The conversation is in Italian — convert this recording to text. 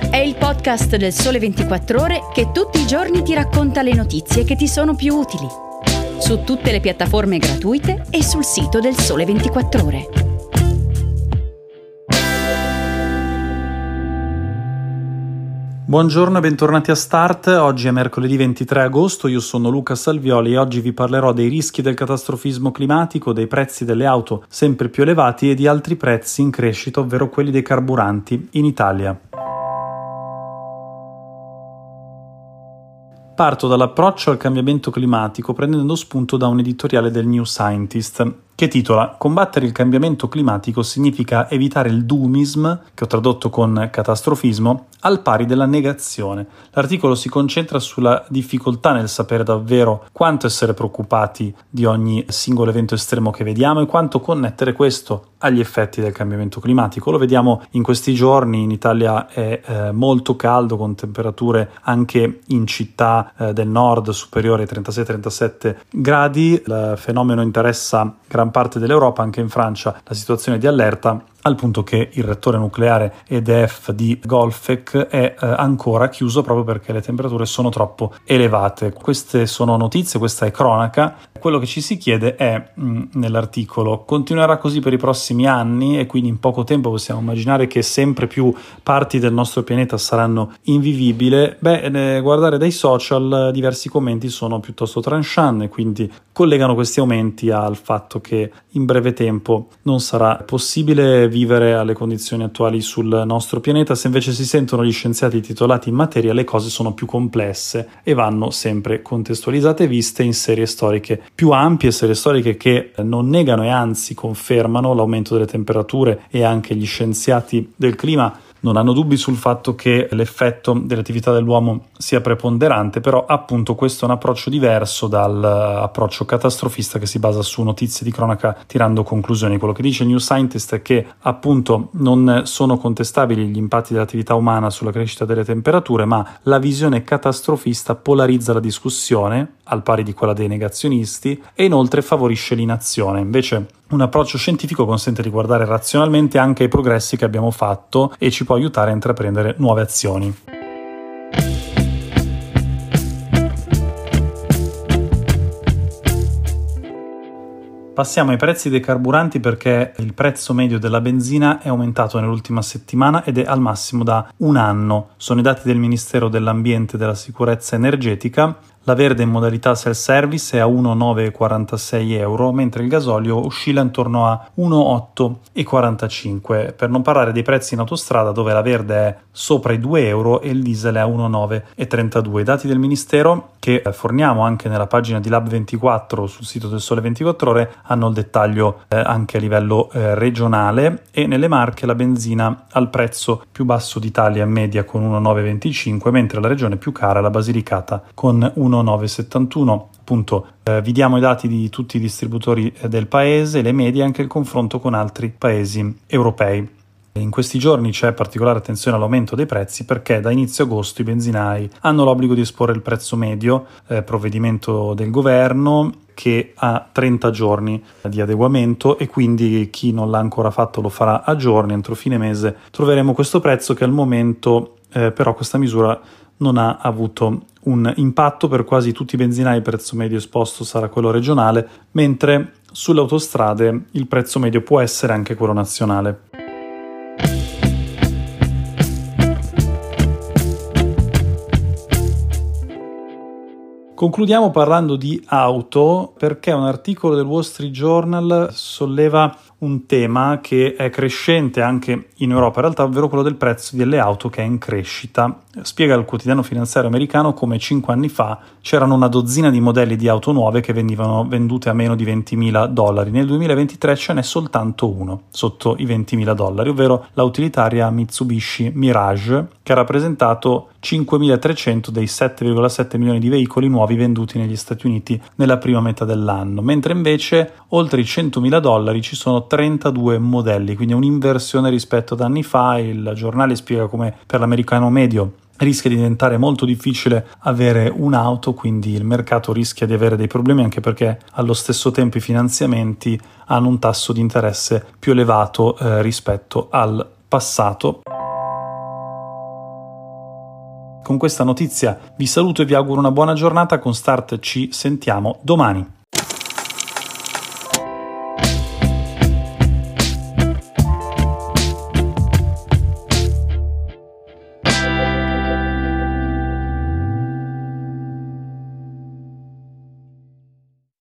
È il podcast del Sole 24 Ore che tutti i giorni ti racconta le notizie che ti sono più utili. Su tutte le piattaforme gratuite e sul sito del Sole 24 Ore. Buongiorno e bentornati a Start. Oggi è mercoledì 23 agosto, io sono Luca Salvioli e oggi vi parlerò dei rischi del catastrofismo climatico, dei prezzi delle auto sempre più elevati e di altri prezzi in crescita, ovvero quelli dei carburanti in Italia. Parto dall'approccio al cambiamento climatico prendendo spunto da un editoriale del New Scientist che titola Combattere il cambiamento climatico significa evitare il doomism, che ho tradotto con catastrofismo, al pari della negazione. L'articolo si concentra sulla difficoltà nel sapere davvero quanto essere preoccupati di ogni singolo evento estremo che vediamo e quanto connettere questo agli effetti del cambiamento climatico. Lo vediamo in questi giorni, in Italia è eh, molto caldo con temperature anche in città del nord superiori ai 36-37 gradi. Il fenomeno interessa gran parte dell'Europa, anche in Francia la situazione di allerta al punto che il reattore nucleare EDF di Golfec è eh, ancora chiuso proprio perché le temperature sono troppo elevate. Queste sono notizie, questa è cronaca. Quello che ci si chiede è mm, nell'articolo continuerà così per i prossimi anni e quindi in poco tempo possiamo immaginare che sempre più parti del nostro pianeta saranno invivibili. Beh, guardare dai social diversi commenti sono piuttosto tranchant quindi collegano questi aumenti al fatto che in breve tempo non sarà possibile vivere alle condizioni attuali sul nostro pianeta, se invece si sentono gli scienziati titolati in materia le cose sono più complesse e vanno sempre contestualizzate e viste in serie storiche più ampie, serie storiche che non negano e anzi confermano l'aumento delle temperature e anche gli scienziati del clima non hanno dubbi sul fatto che l'effetto dell'attività dell'uomo sia preponderante, però appunto questo è un approccio diverso dall'approccio catastrofista che si basa su notizie di cronaca tirando conclusioni. Quello che dice New Scientist è che appunto non sono contestabili gli impatti dell'attività umana sulla crescita delle temperature, ma la visione catastrofista polarizza la discussione, al pari di quella dei negazionisti, e inoltre favorisce l'inazione. Invece un approccio scientifico consente di guardare razionalmente anche ai progressi che abbiamo fatto e ci può aiutare a intraprendere nuove azioni. Passiamo ai prezzi dei carburanti perché il prezzo medio della benzina è aumentato nell'ultima settimana ed è al massimo da un anno. Sono i dati del Ministero dell'Ambiente e della Sicurezza Energetica. La verde in modalità self-service è a 1,946 euro, mentre il gasolio oscilla intorno a 1,845. Per non parlare dei prezzi in autostrada, dove la verde è sopra i 2 euro e il diesel è a 1,932. I dati del Ministero, che forniamo anche nella pagina di Lab24 sul sito del Sole 24 Ore, hanno il dettaglio eh, anche a livello eh, regionale e nelle Marche la benzina al prezzo più basso d'Italia in media con 1,925, mentre la regione più cara è la Basilicata con 1,925. 1971. Appunto, eh, vi diamo i dati di tutti i distributori eh, del paese, le medie e anche il confronto con altri paesi europei. In questi giorni c'è particolare attenzione all'aumento dei prezzi perché da inizio agosto i benzinai hanno l'obbligo di esporre il prezzo medio, eh, provvedimento del governo che ha 30 giorni di adeguamento e quindi chi non l'ha ancora fatto lo farà a giorni, entro fine mese troveremo questo prezzo che al momento eh, però questa misura non ha avuto un impatto per quasi tutti i benzinai, il prezzo medio esposto sarà quello regionale, mentre sulle autostrade il prezzo medio può essere anche quello nazionale. Concludiamo parlando di auto perché un articolo del Wall Street Journal solleva un tema che è crescente anche in Europa, in realtà, ovvero quello del prezzo delle auto che è in crescita. Spiega il quotidiano finanziario americano come cinque anni fa c'erano una dozzina di modelli di auto nuove che venivano vendute a meno di 20.000 dollari. Nel 2023 ce n'è soltanto uno sotto i 20.000 dollari, ovvero la utilitaria Mitsubishi Mirage, che ha rappresentato 5.300 dei 7,7 milioni di veicoli nuovi venduti negli Stati Uniti nella prima metà dell'anno, mentre invece oltre i 100.000 dollari ci sono 32 modelli, quindi un'inversione rispetto ad anni fa. Il giornale spiega come per l'americano medio rischia di diventare molto difficile avere un'auto, quindi il mercato rischia di avere dei problemi anche perché allo stesso tempo i finanziamenti hanno un tasso di interesse più elevato eh, rispetto al passato. Con questa notizia vi saluto e vi auguro una buona giornata. Con Start ci sentiamo domani.